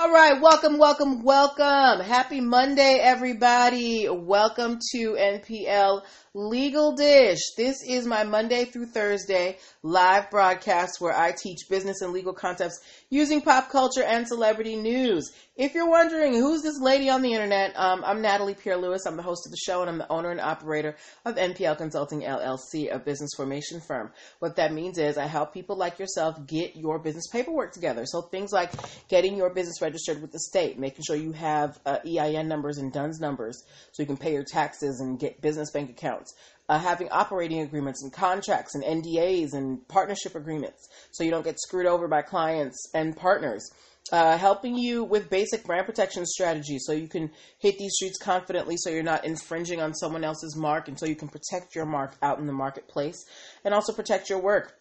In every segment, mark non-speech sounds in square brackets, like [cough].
All right, welcome, welcome, welcome. Happy Monday, everybody. Welcome to NPL Legal Dish. This is my Monday through Thursday live broadcast where I teach business and legal concepts using pop culture and celebrity news. If you're wondering who's this lady on the internet, um, I'm Natalie Pierre Lewis. I'm the host of the show and I'm the owner and operator of NPL Consulting LLC, a business formation firm. What that means is I help people like yourself get your business paperwork together. So things like getting your business registered with the state, making sure you have uh, EIN numbers and DUNS numbers so you can pay your taxes and get business bank accounts. Uh, having operating agreements and contracts and NDAs and partnership agreements so you don't get screwed over by clients and partners uh, helping you with basic brand protection strategies so you can hit these streets confidently so you're not infringing on someone else's mark and so you can protect your mark out in the marketplace and also protect your work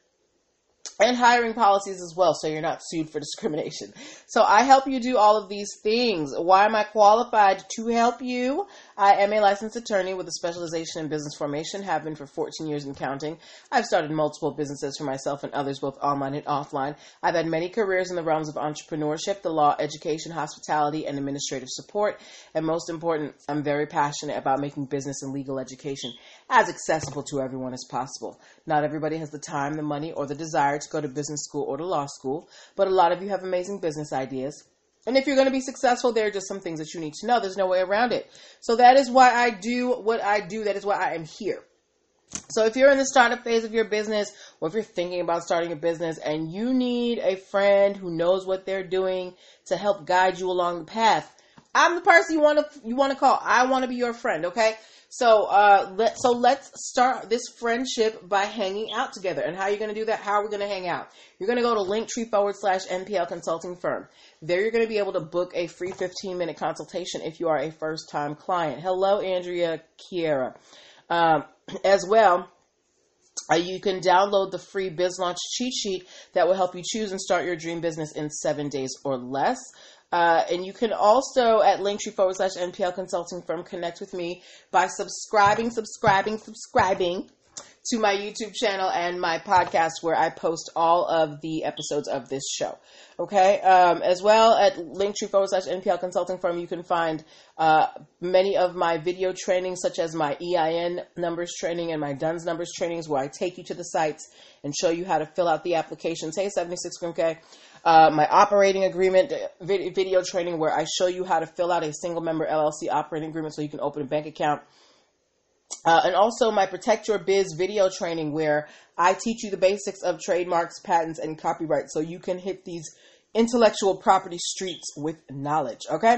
and hiring policies as well so you're not sued for discrimination. So I help you do all of these things. Why am I qualified to help you? I am a licensed attorney with a specialization in business formation, have been for 14 years and counting. I've started multiple businesses for myself and others, both online and offline. I've had many careers in the realms of entrepreneurship, the law, education, hospitality, and administrative support. And most important, I'm very passionate about making business and legal education as accessible to everyone as possible. Not everybody has the time, the money, or the desire to go to business school or to law school, but a lot of you have amazing business ideas. And if you're going to be successful, there are just some things that you need to know. There's no way around it. So that is why I do what I do. That is why I am here. So if you're in the startup phase of your business, or if you're thinking about starting a business and you need a friend who knows what they're doing to help guide you along the path, I'm the person you want to you want to call. I want to be your friend, okay? So uh, let so let's start this friendship by hanging out together. And how are you going to do that? How are we going to hang out? You're going to go to linktree forward slash NPL consulting firm. There you're going to be able to book a free 15 minute consultation if you are a first time client. Hello, Andrea Kiera. Um, [clears throat] as well, uh, you can download the free Biz Launch cheat sheet that will help you choose and start your dream business in seven days or less. Uh, and you can also at linktree forward slash NPL consulting firm connect with me by subscribing, subscribing, subscribing to my YouTube channel and my podcast where I post all of the episodes of this show. Okay, um, as well at linktree forward slash NPL consulting firm, you can find uh, many of my video trainings, such as my EIN numbers training and my DUNS numbers trainings, where I take you to the sites and show you how to fill out the applications. Hey, 76 Grimke. Uh, my operating agreement video training, where I show you how to fill out a single member LLC operating agreement so you can open a bank account. Uh, and also my Protect Your Biz video training, where I teach you the basics of trademarks, patents, and copyright so you can hit these intellectual property streets with knowledge. Okay?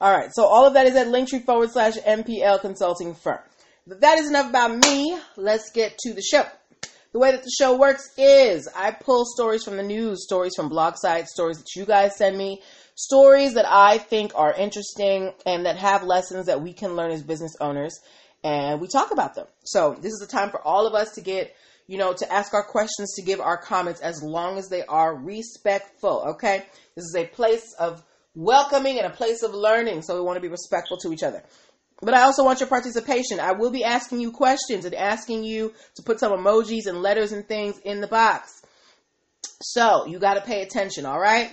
All right. So all of that is at linktree forward slash NPL consulting firm. But that is enough about me. Let's get to the show. The way that the show works is I pull stories from the news, stories from blog sites, stories that you guys send me, stories that I think are interesting and that have lessons that we can learn as business owners, and we talk about them. So this is the time for all of us to get, you know, to ask our questions, to give our comments as long as they are respectful, okay? This is a place of welcoming and a place of learning, so we want to be respectful to each other. But I also want your participation. I will be asking you questions and asking you to put some emojis and letters and things in the box. So you got to pay attention, all right?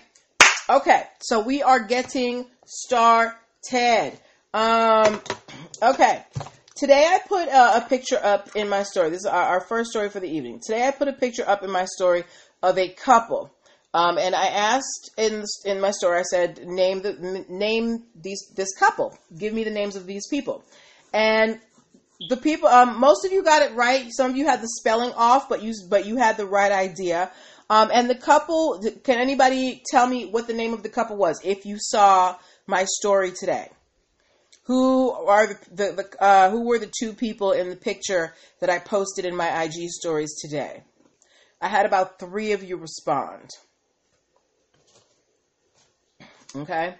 Okay, so we are getting started. Um, okay, today I put a, a, picture up in my story. This is our, our first story for the evening. Today I put a picture up in my story of a couple. Um, and I asked in in my story, I said, name the name these this couple. Give me the names of these people. And the people, um, most of you got it right. Some of you had the spelling off, but you but you had the right idea. Um, and the couple, can anybody tell me what the name of the couple was if you saw my story today? Who are the, the, the uh, who were the two people in the picture that I posted in my IG stories today? I had about three of you respond. Okay.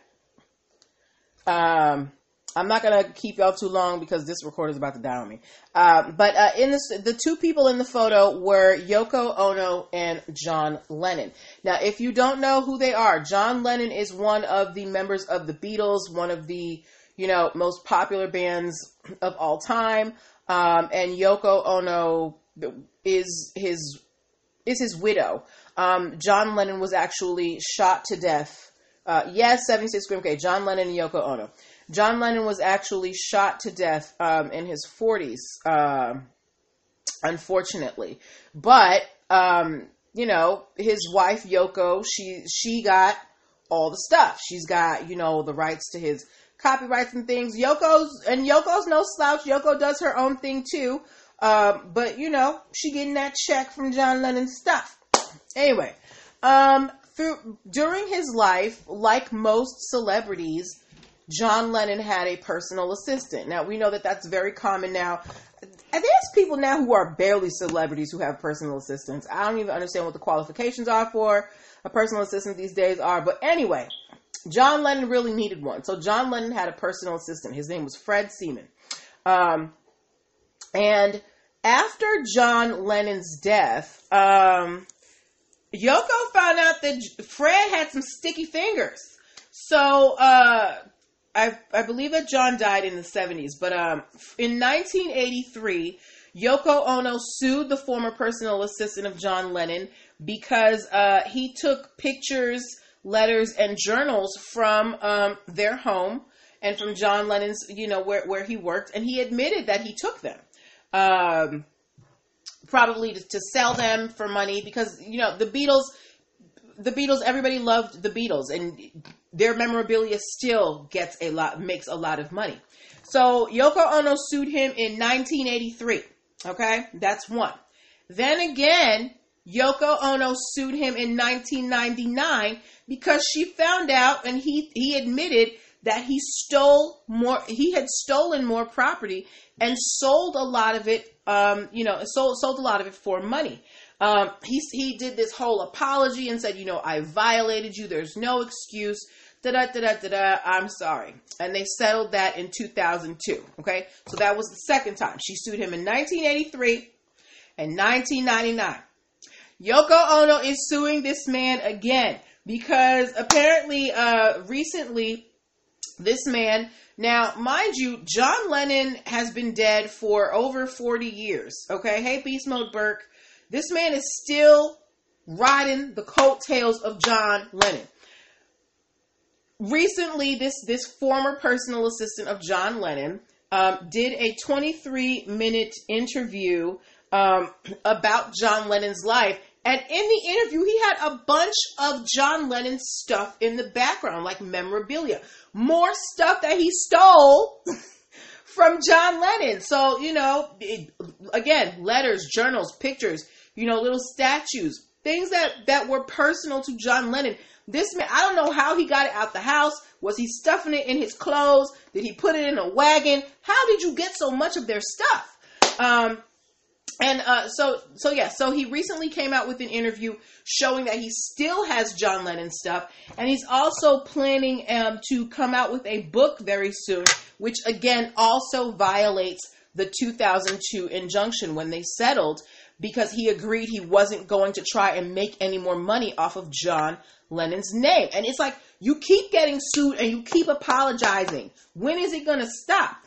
Um, I'm not gonna keep y'all too long because this recorder is about to die on me. Um, but uh, in this, the two people in the photo were Yoko Ono and John Lennon. Now, if you don't know who they are, John Lennon is one of the members of the Beatles, one of the you know most popular bands of all time, um, and Yoko Ono is his is his widow. Um, John Lennon was actually shot to death Uh, yes, 76 Grim K. John Lennon and Yoko Ono. John Lennon was actually shot to death um, in his 40s, uh, unfortunately. But um, you know, his wife Yoko, she she got all the stuff. She's got you know the rights to his copyrights and things. Yoko's and Yoko's no slouch. Yoko does her own thing too. Uh, but you know, she getting that check from John Lennon stuff. Anyway, um, through during his life, like most celebrities, John Lennon had a personal assistant. Now we know that that's very common now. There's people now who are barely celebrities who have personal assistants. I don't even understand what the qualifications are for a personal assistant these days are. But anyway, John Lennon really needed one. So John Lennon had a personal assistant. His name was Fred Seaman. Um, and after John Lennon's death, um, Yoko found out that Fred had some sticky fingers. So, uh, I, I believe that John died in the 70s, but um, in 1983, Yoko Ono sued the former personal assistant of John Lennon because uh, he took pictures, letters, and journals from um, their home and from John Lennon's, you know, where, where he worked, and he admitted that he took them. Um, probably to, to sell them for money because, you know, the Beatles the Beatles, everybody loved the Beatles, and their memorabilia still gets a lot, makes a lot of money. So Yoko Ono sued him in 1983. Okay, that's one. Then again, Yoko Ono sued him in 1999 because she found out, and he he admitted that he stole more. He had stolen more property and sold a lot of it. Um, you know, sold sold a lot of it for money. Um, he he did this whole apology and said, you know, I violated you. There's no excuse. Da da da da da. I'm sorry. And they settled that in 2002. Okay, so that was the second time she sued him in 1983 and 1999. Yoko Ono is suing this man again because apparently, uh, recently, this man. Now, mind you, John Lennon has been dead for over 40 years. Okay, hey, Beast Mode Burke. This man is still riding the coattails of John Lennon. Recently, this this former personal assistant of John Lennon um, did a 23 minute interview um, about John Lennon's life. And in the interview, he had a bunch of John Lennon stuff in the background, like memorabilia. More stuff that he stole [laughs] from John Lennon. So, you know, it, again, letters, journals, pictures, you know, little statues, things that, that were personal to John Lennon. This man, I don't know how he got it out the house. Was he stuffing it in his clothes? Did he put it in a wagon? How did you get so much of their stuff? Um, and uh, so so yeah so he recently came out with an interview showing that he still has john lennon stuff and he's also planning um, to come out with a book very soon which again also violates the 2002 injunction when they settled because he agreed he wasn't going to try and make any more money off of john lennon's name. And it's like you keep getting sued and you keep apologizing. When is it going to stop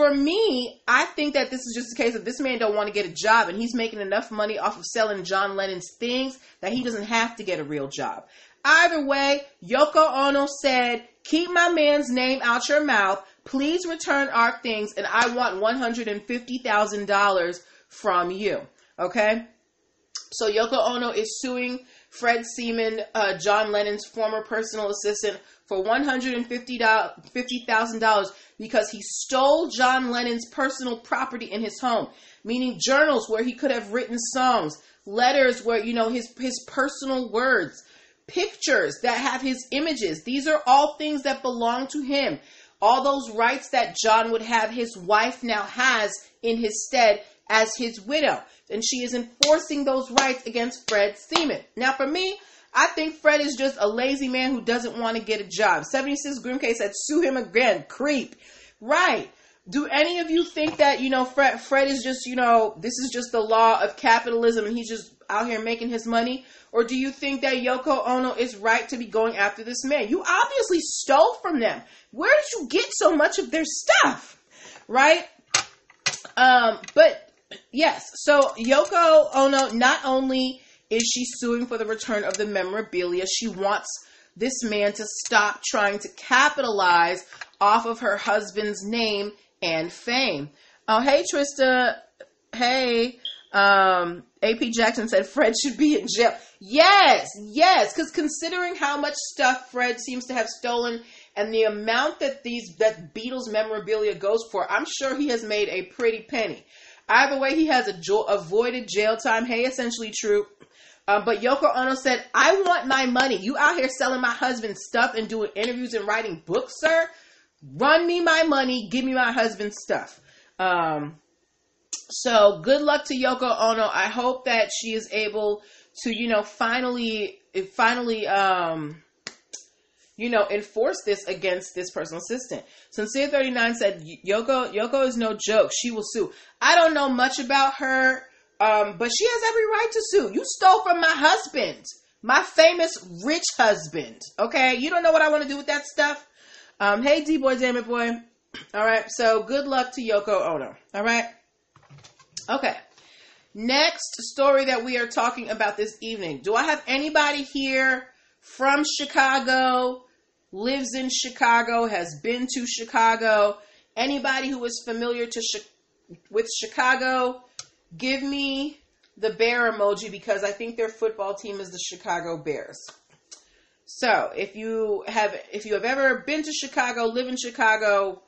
for me, I think that this is just a case of this man don't want to get a job and he's making enough money off of selling John Lennon's things that he doesn't have to get a real job. Either way, Yoko Ono said, keep my man's name out your mouth. Please return our things and I want $150,000 from you. Okay? So Yoko Ono is suing Fred Seaman, uh, John Lennon's former personal assistant, for $150,000 because he stole John Lennon's personal property in his home, meaning journals where he could have written songs, letters where, you know, his, his personal words, pictures that have his images. These are all things that belong to him. All those rights that John would have, his wife now has in his stead as his widow. And she is enforcing those rights against Fred Seaman. Now, for me, I think Fred is just a lazy man who doesn't want to get a job. 76 Grimcase said, sue him again. Creep. Right. Do any of you think that, you know, Fred, Fred is just, you know, this is just the law of capitalism and he's just out here making his money? Or do you think that Yoko Ono is right to be going after this man? You obviously stole from them. Where did you get so much of their stuff? Right? Um, but yes, so Yoko Ono not only is she suing for the return of the memorabilia, she wants this man to stop trying to capitalize off of her husband's name and fame. Oh, hey, Trista. Hey. Um, AP Jackson said Fred should be in jail. Yes, yes, because considering how much stuff Fred seems to have stolen and the amount that these that Beatles memorabilia goes for, I'm sure he has made a pretty penny. Either way, he has jo- avoided jail time. Hey, essentially true. Um, but Yoko Ono said, I want my money. You out here selling my husband's stuff and doing interviews and writing books, sir? Run me my money. Give me my husband's stuff. Um, so good luck to Yoko Ono. I hope that she is able to, you know, finally, finally, um, you know, enforce this against this personal assistant. Sincere 39 said, Yoko, Yoko is no joke. She will sue. I don't know much about her, um, but she has every right to sue. You stole from my husband, my famous rich husband. Okay. You don't know what I want to do with that stuff. Um, hey, D boy, damn it, boy. All right. So good luck to Yoko Ono. All right. Okay. Next story that we are talking about this evening. Do I have anybody here from Chicago lives in Chicago, has been to Chicago. Anybody who is familiar to with Chicago, give me the bear emoji because I think their football team is the Chicago Bears. So, if you have if you have ever been to Chicago, live in Chicago,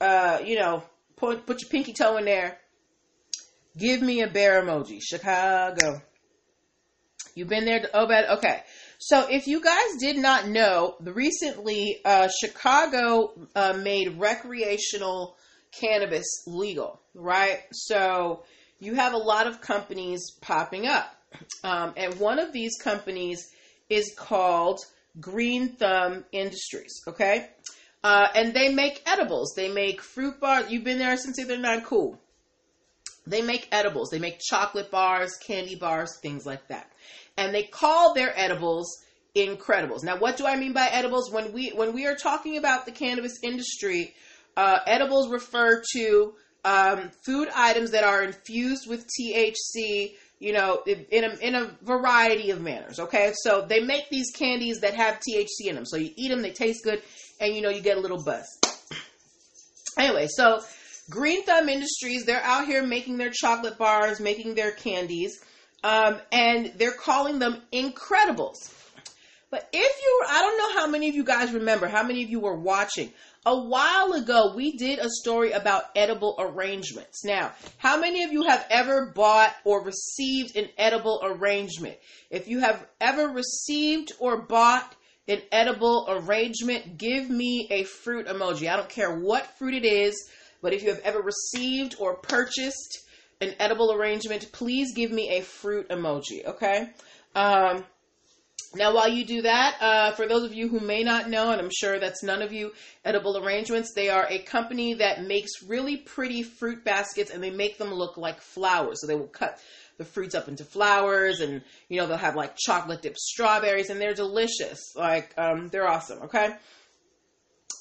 uh, you know, put put your pinky toe in there. Give me a bear emoji. Chicago. You've been there? Oh, bad. Okay. So, if you guys did not know, recently uh, Chicago uh, made recreational cannabis legal, right? So, you have a lot of companies popping up. Um, and one of these companies is called Green Thumb Industries, okay? Uh, and they make edibles. They make fruit bars. You've been there since they're not cool. They make edibles. They make chocolate bars, candy bars, things like that and they call their edibles incredibles. Now, what do I mean by edibles? When we when we are talking about the cannabis industry, uh, edibles refer to um, food items that are infused with THC. You know, in a, in a variety of manners. Okay, so they make these candies that have THC in them. So you eat them, they taste good, and you know you get a little buzz. Anyway, so Green Thumb Industries, they're out here making their chocolate bars, making their candies. Um, and they're calling them Incredibles. But if you, I don't know how many of you guys remember, how many of you were watching. A while ago, we did a story about edible arrangements. Now, how many of you have ever bought or received an edible arrangement? If you have ever received or bought an edible arrangement, give me a fruit emoji. I don't care what fruit it is, but if you have ever received or purchased an edible arrangement, please give me a fruit emoji, okay? Um, now, while you do that, uh, for those of you who may not know, and I'm sure that's none of you, Edible Arrangements, they are a company that makes really pretty fruit baskets and they make them look like flowers. So they will cut the fruits up into flowers and, you know, they'll have like chocolate dipped strawberries and they're delicious. Like, um, they're awesome, okay?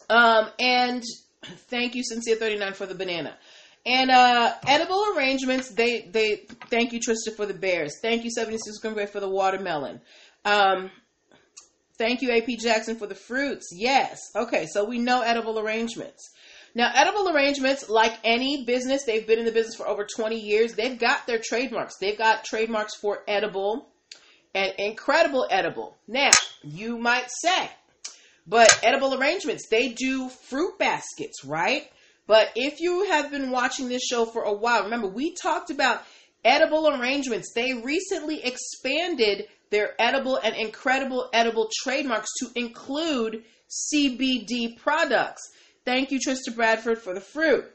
Um, and thank you, Sincere39, for the banana. And uh, edible arrangements, they they thank you Trista for the bears. Thank you 76 Green for the watermelon. Um, thank you AP Jackson for the fruits. Yes. Okay, so we know edible arrangements. Now, edible arrangements, like any business, they've been in the business for over 20 years. They've got their trademarks. They've got trademarks for edible and incredible edible. Now, you might say, but edible arrangements, they do fruit baskets, right? But if you have been watching this show for a while, remember we talked about edible arrangements. They recently expanded their edible and incredible edible trademarks to include CBD products. Thank you, Trista Bradford, for the fruit.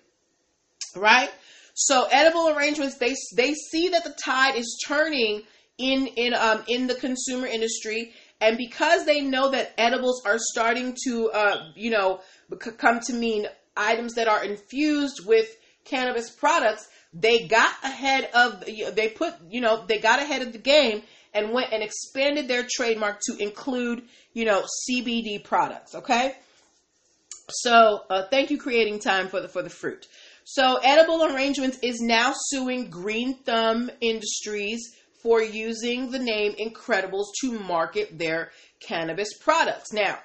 Right? So edible arrangements, they they see that the tide is turning in in um in the consumer industry, and because they know that edibles are starting to uh you know come to mean items that are infused with cannabis products, they got ahead of they put you know they got ahead of the game and went and expanded their trademark to include you know CBD products. Okay, so uh, thank you, creating time for the for the fruit. So edible arrangements is now suing Green Thumb Industries for using the name Incredibles to market their cannabis products. Now,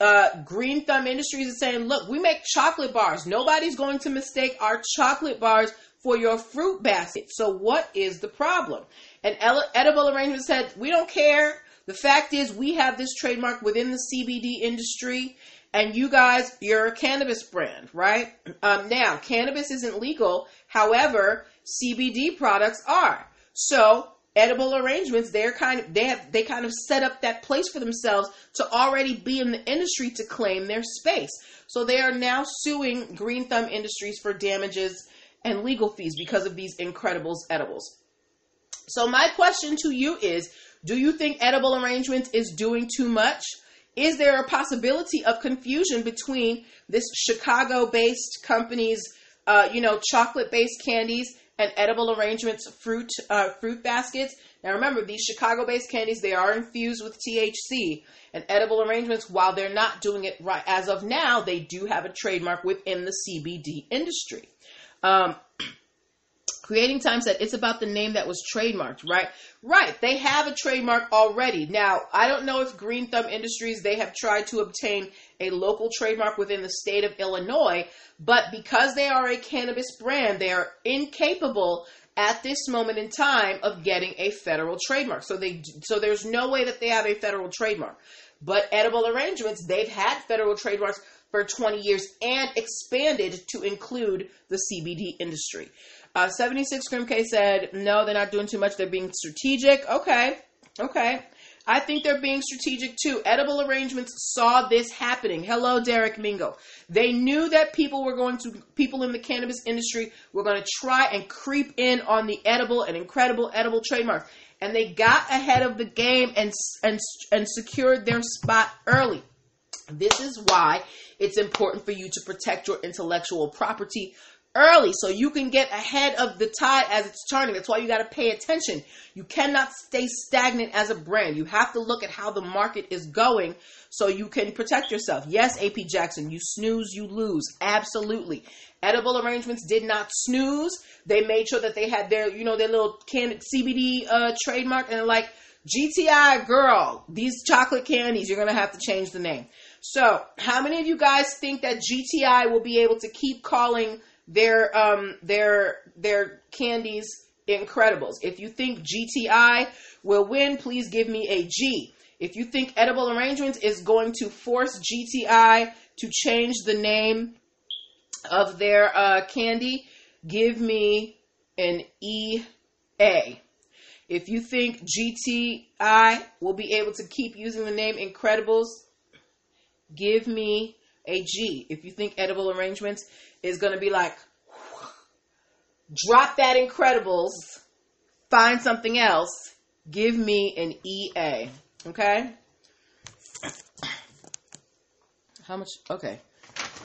uh, Green Thumb Industries is saying, look, we make chocolate bars. Nobody's going to mistake our chocolate bars for your fruit basket. So what is the problem? And Edible Arrangement said, we don't care. The fact is, we have this trademark within the CBD industry, and you guys, you're a cannabis brand, right? Um, now, cannabis isn't legal. However, CBD products are. So edible arrangements they're kind of they have they kind of set up that place for themselves to already be in the industry to claim their space. So they are now suing green thumb industries for damages and legal fees because of these incredibles edibles. So my question to you is do you think edible arrangements is doing too much? Is there a possibility of confusion between this chicago based company's uh, you know chocolate based candies and edible arrangements fruit uh, fruit baskets. Now remember, these Chicago-based candies they are infused with THC. And edible arrangements, while they're not doing it right as of now, they do have a trademark within the CBD industry. Um, [clears throat] Creating Time said it's about the name that was trademarked, right? Right. They have a trademark already. Now, I don't know if Green Thumb Industries, they have tried to obtain a local trademark within the state of Illinois, but because they are a cannabis brand, they are incapable at this moment in time of getting a federal trademark. So they so there's no way that they have a federal trademark. But edible arrangements, they've had federal trademarks for 20 years and expanded to include the CBD industry. Uh, 76 Grim said, no, they're not doing too much. They're being strategic. Okay. Okay. I think they're being strategic too. Edible arrangements saw this happening. Hello, Derek Mingo. They knew that people were going to, people in the cannabis industry were going to try and creep in on the edible and incredible edible trademark. And they got ahead of the game and, and, and secured their spot early. This is why it's important for you to protect your intellectual property early so you can get ahead of the tide as it's turning. That's why you got to pay attention. You cannot stay stagnant as a brand. You have to look at how the market is going so you can protect yourself. Yes, AP Jackson, you snooze, you lose. Absolutely. Edible arrangements did not snooze. They made sure that they had their, you know, their little can- CBD uh, trademark and like, GTI girl, these chocolate candies, you're going to have to change the name. So, how many of you guys think that GTI will be able to keep calling their um their their candies incredibles. If you think GTI will win, please give me a G. If you think Edible Arrangements is going to force GTI to change the name of their uh, candy, give me an EA. If you think GTI will be able to keep using the name Incredibles, give me a G. If you think Edible Arrangements is going to be like, drop that Incredibles, find something else, give me an EA. Okay? How much? Okay.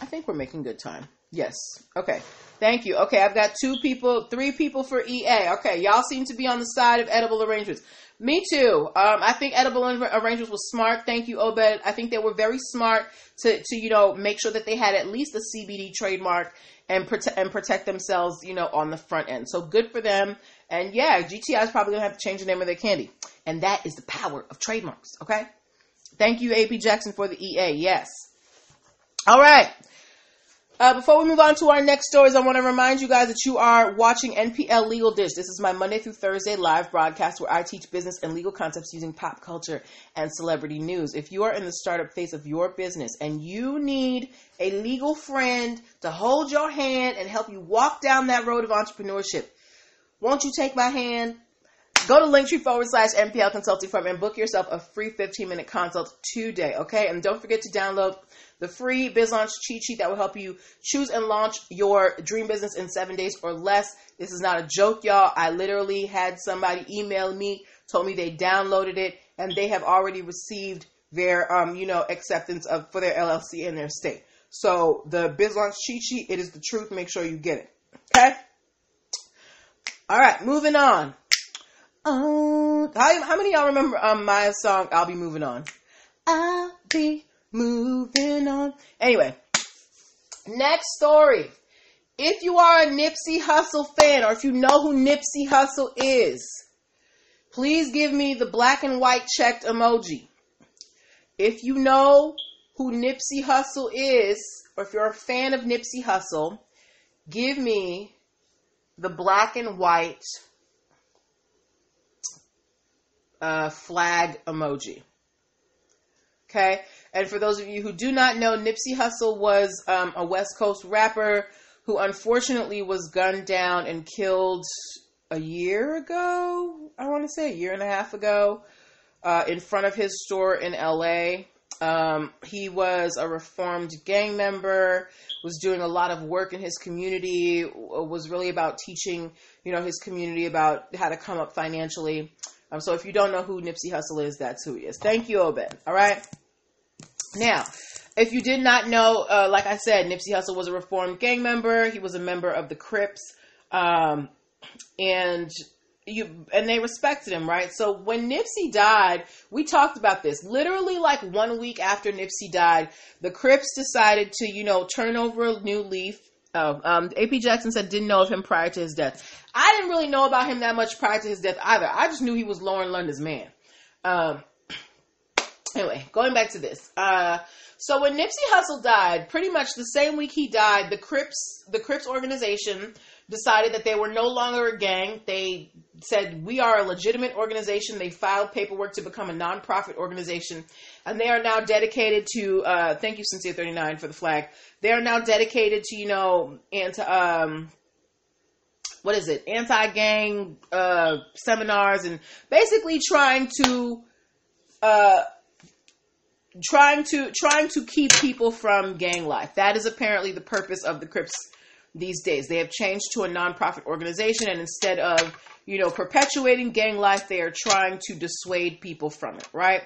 I think we're making good time. Yes. Okay. Thank you. Okay, I've got two people, three people for EA. Okay, y'all seem to be on the side of edible arrangements. Me too. Um, I think edible arrangements was smart. Thank you, Obed. I think they were very smart to, to you know make sure that they had at least a CBD trademark and protect and protect themselves, you know, on the front end. So good for them. And yeah, GTI is probably gonna have to change the name of their candy, and that is the power of trademarks. Okay. Thank you, AP Jackson, for the EA. Yes. All right. Uh, before we move on to our next stories, I want to remind you guys that you are watching NPL Legal Dish. This is my Monday through Thursday live broadcast where I teach business and legal concepts using pop culture and celebrity news. If you are in the startup phase of your business and you need a legal friend to hold your hand and help you walk down that road of entrepreneurship, won't you take my hand? Go to linktree forward slash NPL consulting firm and book yourself a free 15 minute consult today, okay? And don't forget to download the free biz launch cheat sheet that will help you choose and launch your dream business in seven days or less. This is not a joke, y'all. I literally had somebody email me, told me they downloaded it, and they have already received their, um, you know, acceptance of for their LLC in their state. So the biz launch cheat sheet, it is the truth. Make sure you get it. Okay. All right, moving on. Oh, how, how many y'all remember um, my song? I'll be moving on. I'll be moving on. Anyway, next story. If you are a Nipsey Hussle fan, or if you know who Nipsey Hussle is, Please give me the black and white checked emoji. If you know who Nipsey Hussle is, or if you're a fan of Nipsey Hussle, give me the black and white uh, flag emoji. Okay? And for those of you who do not know, Nipsey Hussle was um, a West Coast rapper who unfortunately was gunned down and killed a year ago. I want to say a year and a half ago uh, in front of his store in LA. Um, he was a reformed gang member, was doing a lot of work in his community, was really about teaching, you know, his community about how to come up financially. Um, so if you don't know who Nipsey Hussle is, that's who he is. Thank you, Obed. All right. Now, if you did not know, uh, like I said, Nipsey Hussle was a reformed gang member. He was a member of the Crips, um, and you and they respected him, right? So when Nipsey died, we talked about this. Literally, like one week after Nipsey died, the Crips decided to, you know, turn over a new leaf. Oh, um, AP Jackson said didn't know of him prior to his death. I didn't really know about him that much prior to his death either. I just knew he was Lauren London's man. Um, anyway, going back to this. Uh, so when Nipsey Hussle died, pretty much the same week he died, the Crips, the Crips organization decided that they were no longer a gang. They said, We are a legitimate organization. They filed paperwork to become a nonprofit organization. And they are now dedicated to, uh, thank you, Sincere 39 for the flag. They are now dedicated to, you know, anti, um, what is it anti-gang uh, seminars and basically trying to uh, trying to trying to keep people from gang life. That is apparently the purpose of the crips these days. They have changed to a nonprofit organization and instead of you know perpetuating gang life they are trying to dissuade people from it right?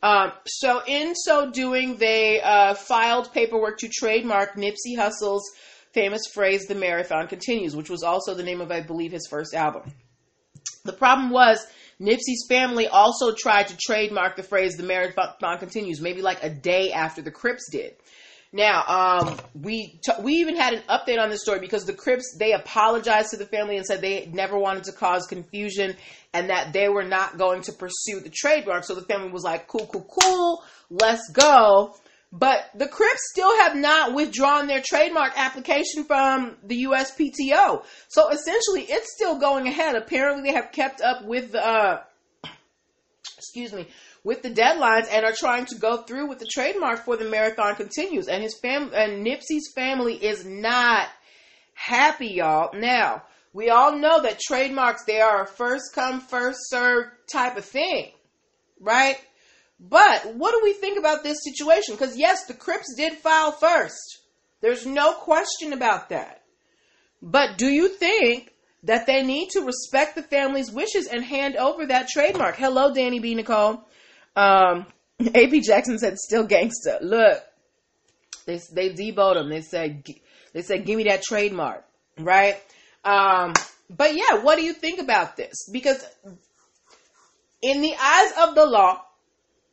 Um, so in so doing they uh, filed paperwork to trademark nipsey hussle's famous phrase, The Marathon Continues, which was also the name of, I believe, his first album. The problem was Nipsey's family also tried to trademark the phrase "The Marathon Continues" maybe like a day after the Crips did. Now, um, we t- we even had an update on this story because the Crips they apologized to the family and said they never wanted to cause confusion and that they were not going to pursue the trademark. So the family was like, "Cool, cool, cool, let's go." But the Crips still have not withdrawn their trademark application from the USPTO. So essentially, it's still going ahead. Apparently, they have kept up with the, uh, [clears throat] excuse me, with the deadlines and are trying to go through with the trademark for the marathon continues. And his fam and Nipsey's family is not happy, y'all. Now, we all know that trademarks, they are a first come, first serve type of thing, right? But what do we think about this situation? Because yes, the Crips did file first. There's no question about that. But do you think that they need to respect the family's wishes and hand over that trademark? Hello, Danny B. Nicole. Um, [laughs] AP Jackson said, "Still gangster." Look, they they deboed him. They said they said, "Give me that trademark." Right? Um, but yeah, what do you think about this? Because in the eyes of the law,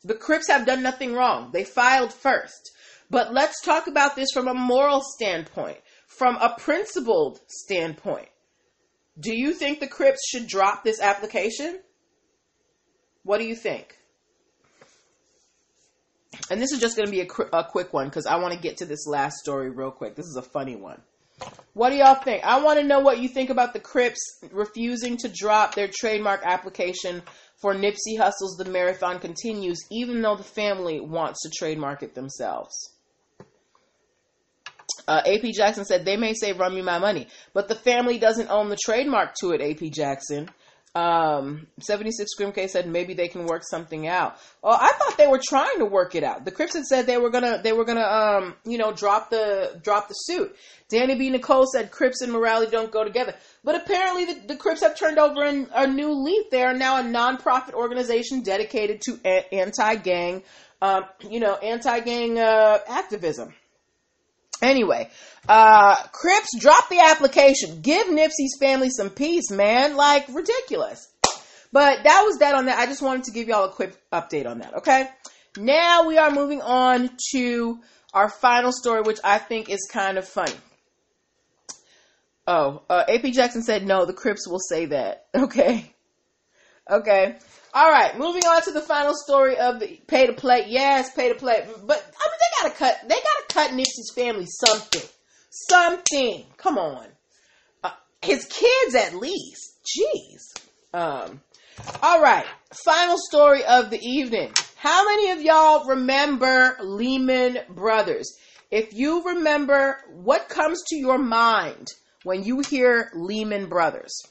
the Crips have done nothing wrong. They filed first. But let's talk about this from a moral standpoint, from a principled standpoint. Do you think the Crips should drop this application? What do you think? And this is just going to be a, a quick one because I want to get to this last story real quick. This is a funny one. What do y'all think? I want to know what you think about the Crips refusing to drop their trademark application for Nipsey Hussle's The Marathon Continues, even though the family wants to trademark it themselves. Uh, AP Jackson said they may say "Run me my money," but the family doesn't own the trademark to it. AP Jackson. Um, 76 Grimk said maybe they can work something out. Oh, I thought they were trying to work it out. The Crips had said they were gonna, they were gonna, um, you know, drop the, drop the suit. Danny B. Nicole said Crips and morality don't go together. But apparently the, the Crips have turned over an, a new leaf. They are now a nonprofit organization dedicated to a- anti-gang, um, you know, anti-gang, uh, activism. Anyway, uh, Crips, drop the application. Give Nipsey's family some peace, man. Like, ridiculous. But that was that on that. I just wanted to give y'all a quick update on that, okay? Now we are moving on to our final story, which I think is kind of funny. Oh, uh, AP Jackson said no, the Crips will say that. [laughs] Okay. Okay. All right, moving on to the final story of the pay to play. Yes, pay to play. But I mean, they gotta cut. They gotta cut Nipsey's family something, something. Come on, uh, his kids at least. Jeez. Um. All right, final story of the evening. How many of y'all remember Lehman Brothers? If you remember, what comes to your mind when you hear Lehman Brothers?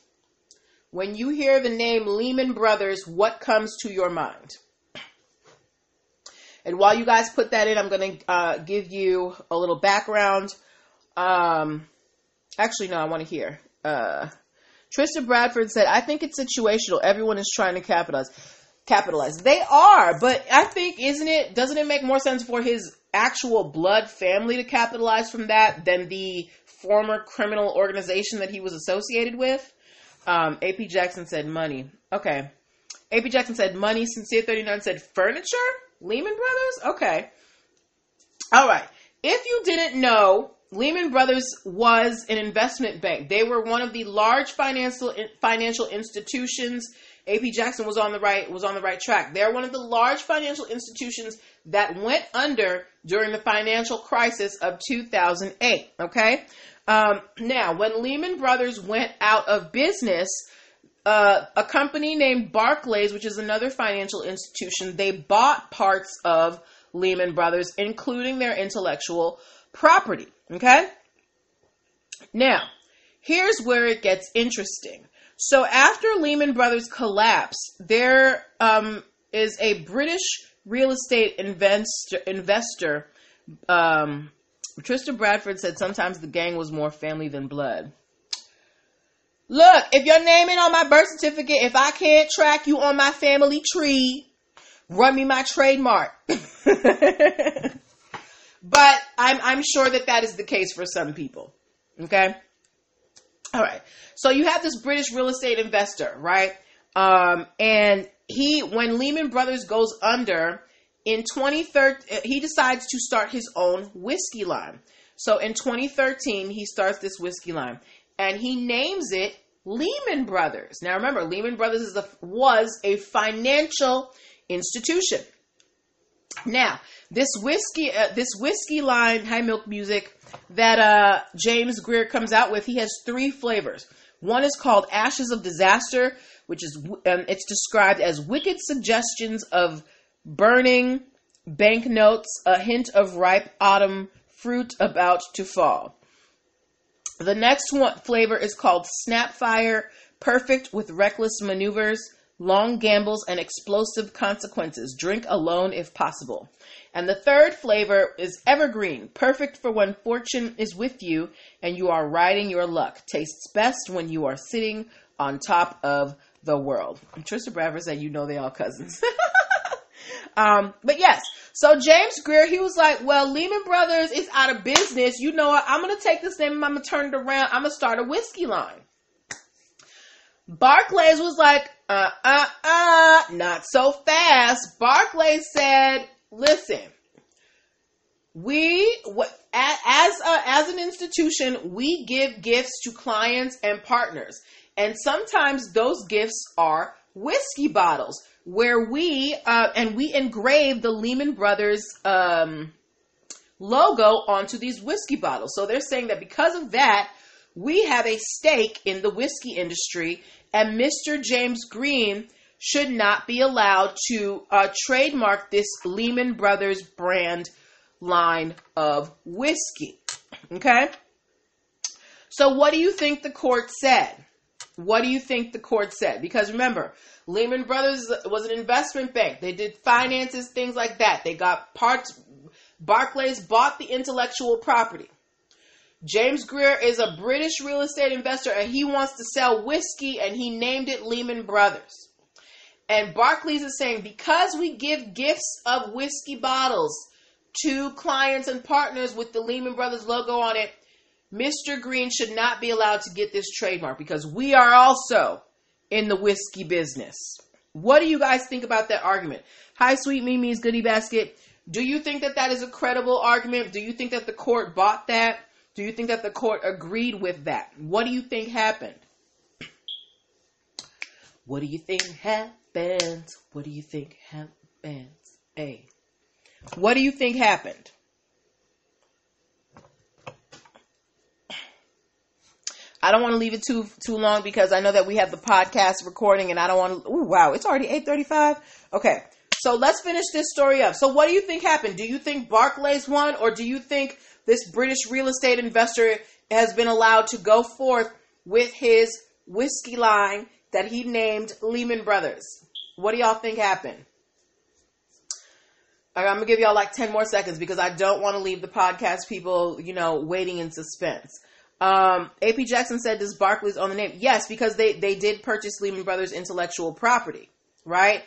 When you hear the name Lehman Brothers, what comes to your mind? And while you guys put that in, I'm going to uh, give you a little background. Um, actually, no, I want to hear. Uh, Trista Bradford said, I think it's situational. Everyone is trying to capitalize. Capitalize. They are, but I think, isn't it, doesn't it make more sense for his actual blood family to capitalize from that than the former criminal organization that he was associated with? Um, AP Jackson said money. Okay. AP Jackson said money. Sincere 39 said furniture? Lehman Brothers? Okay. All right. If you didn't know, Lehman Brothers was an investment bank. They were one of the large financial financial institutions. AP Jackson was on the right was on the right track. They're one of the large financial institutions that went under during the financial crisis of 2008. Okay, um, now, when Lehman Brothers went out of business, uh, a company named Barclays, which is another financial institution, they bought parts of Lehman Brothers, including their intellectual property. Okay? Now, here's where it gets interesting. So, after Lehman Brothers collapsed, there um, is a British real estate investor, investor um, Trista Bradford said sometimes the gang was more family than blood. Look, if your name ain't on my birth certificate, if I can't track you on my family tree, run me my trademark. [laughs] but I'm I'm sure that that is the case for some people. Okay. All right. So you have this British real estate investor, right? Um, and he, when Lehman Brothers goes under, in 2013, he decides to start his own whiskey line. So in 2013, he starts this whiskey line and he names it Lehman Brothers. Now remember, Lehman Brothers a, was a financial institution. Now, this whiskey, uh, this whiskey line, high milk music that uh, James Greer comes out with, he has three flavors. One is called Ashes of Disaster, which is um, it's described as wicked suggestions of burning banknotes, a hint of ripe autumn fruit about to fall. The next one flavor is called Snapfire, perfect with reckless maneuvers, long gambles, and explosive consequences. Drink alone if possible. And the third flavor is Evergreen, perfect for when fortune is with you and you are riding your luck. Tastes best when you are sitting on top of the world. Trista Bradford said, You know they all cousins. [laughs] Um, but yes, so James Greer, he was like, well, Lehman Brothers is out of business. You know what? I'm going to take this name I'm going to turn it around. I'm going to start a whiskey line. Barclays was like, uh, uh, uh, not so fast. Barclays said, listen, we, as, a, as an institution, we give gifts to clients and partners. And sometimes those gifts are whiskey bottles where we uh, and we engraved the Lehman Brothers um, logo onto these whiskey bottles. So they're saying that because of that, we have a stake in the whiskey industry, and Mr. James Green should not be allowed to uh, trademark this Lehman Brothers brand line of whiskey. Okay? So, what do you think the court said? What do you think the court said? Because remember, Lehman Brothers was an investment bank. They did finances, things like that. They got parts. Barclays bought the intellectual property. James Greer is a British real estate investor and he wants to sell whiskey and he named it Lehman Brothers. And Barclays is saying because we give gifts of whiskey bottles to clients and partners with the Lehman Brothers logo on it, Mr. Green should not be allowed to get this trademark because we are also in the whiskey business. What do you guys think about that argument? Hi, sweet Mimi's goodie basket. Do you think that that is a credible argument? Do you think that the court bought that? Do you think that the court agreed with that? What do you think happened? What do you think happened? What do you think happened? Hey, what do you think happened? I don't want to leave it too too long because I know that we have the podcast recording and I don't want to. Oh wow, it's already eight thirty five. Okay, so let's finish this story up. So what do you think happened? Do you think Barclays won, or do you think this British real estate investor has been allowed to go forth with his whiskey line that he named Lehman Brothers? What do y'all think happened? I'm gonna give y'all like ten more seconds because I don't want to leave the podcast people, you know, waiting in suspense. Um, AP Jackson said, "Does Barclays own the name?" Yes, because they they did purchase Lehman Brothers intellectual property, right?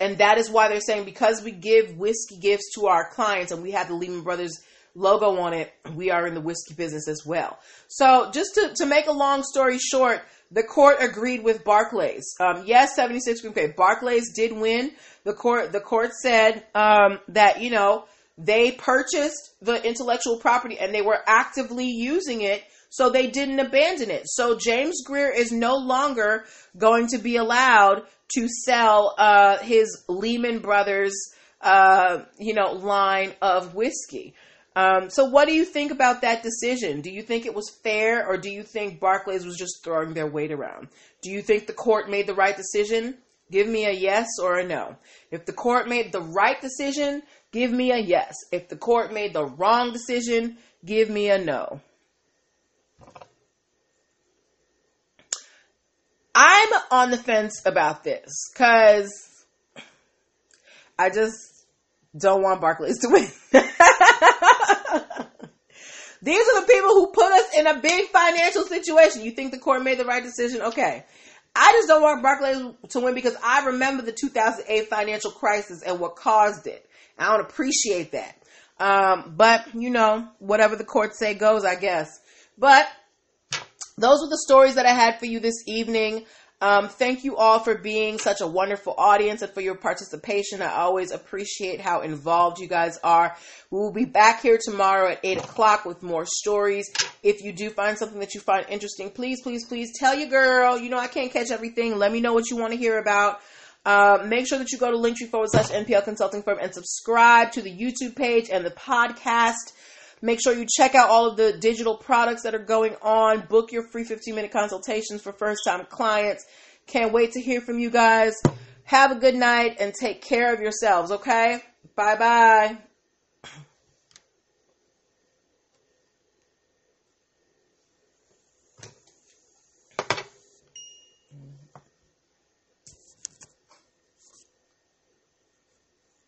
And that is why they're saying because we give whiskey gifts to our clients and we have the Lehman Brothers logo on it, we are in the whiskey business as well. So just to, to make a long story short, the court agreed with Barclays. Um, yes, 76 okay. Barclays did win. The court the court said um, that you know they purchased the intellectual property and they were actively using it so they didn't abandon it. So James Greer is no longer going to be allowed to sell uh, his Lehman Brothers, uh, you know, line of whiskey. Um, so what do you think about that decision? Do you think it was fair, or do you think Barclays was just throwing their weight around? Do you think the court made the right decision? Give me a yes or a no. If the court made the right decision, give me a yes. If the court made the wrong decision, give me a no. I'm on the fence about this because I just don't want Barclays to win. [laughs] These are the people who put us in a big financial situation. You think the court made the right decision? Okay. I just don't want Barclays to win because I remember the 2008 financial crisis and what caused it. I don't appreciate that. Um, but, you know, whatever the courts say goes, I guess. But those were the stories that I had for you this evening. Um, thank you all for being such a wonderful audience and for your participation. I always appreciate how involved you guys are. We will be back here tomorrow at 8 o'clock with more stories. If you do find something that you find interesting, please, please, please tell your girl. You know, I can't catch everything. Let me know what you want to hear about. Uh, make sure that you go to linktree forward slash NPL consulting firm and subscribe to the YouTube page and the podcast. Make sure you check out all of the digital products that are going on. Book your free 15 minute consultations for first time clients. Can't wait to hear from you guys. Have a good night and take care of yourselves, okay? Bye bye.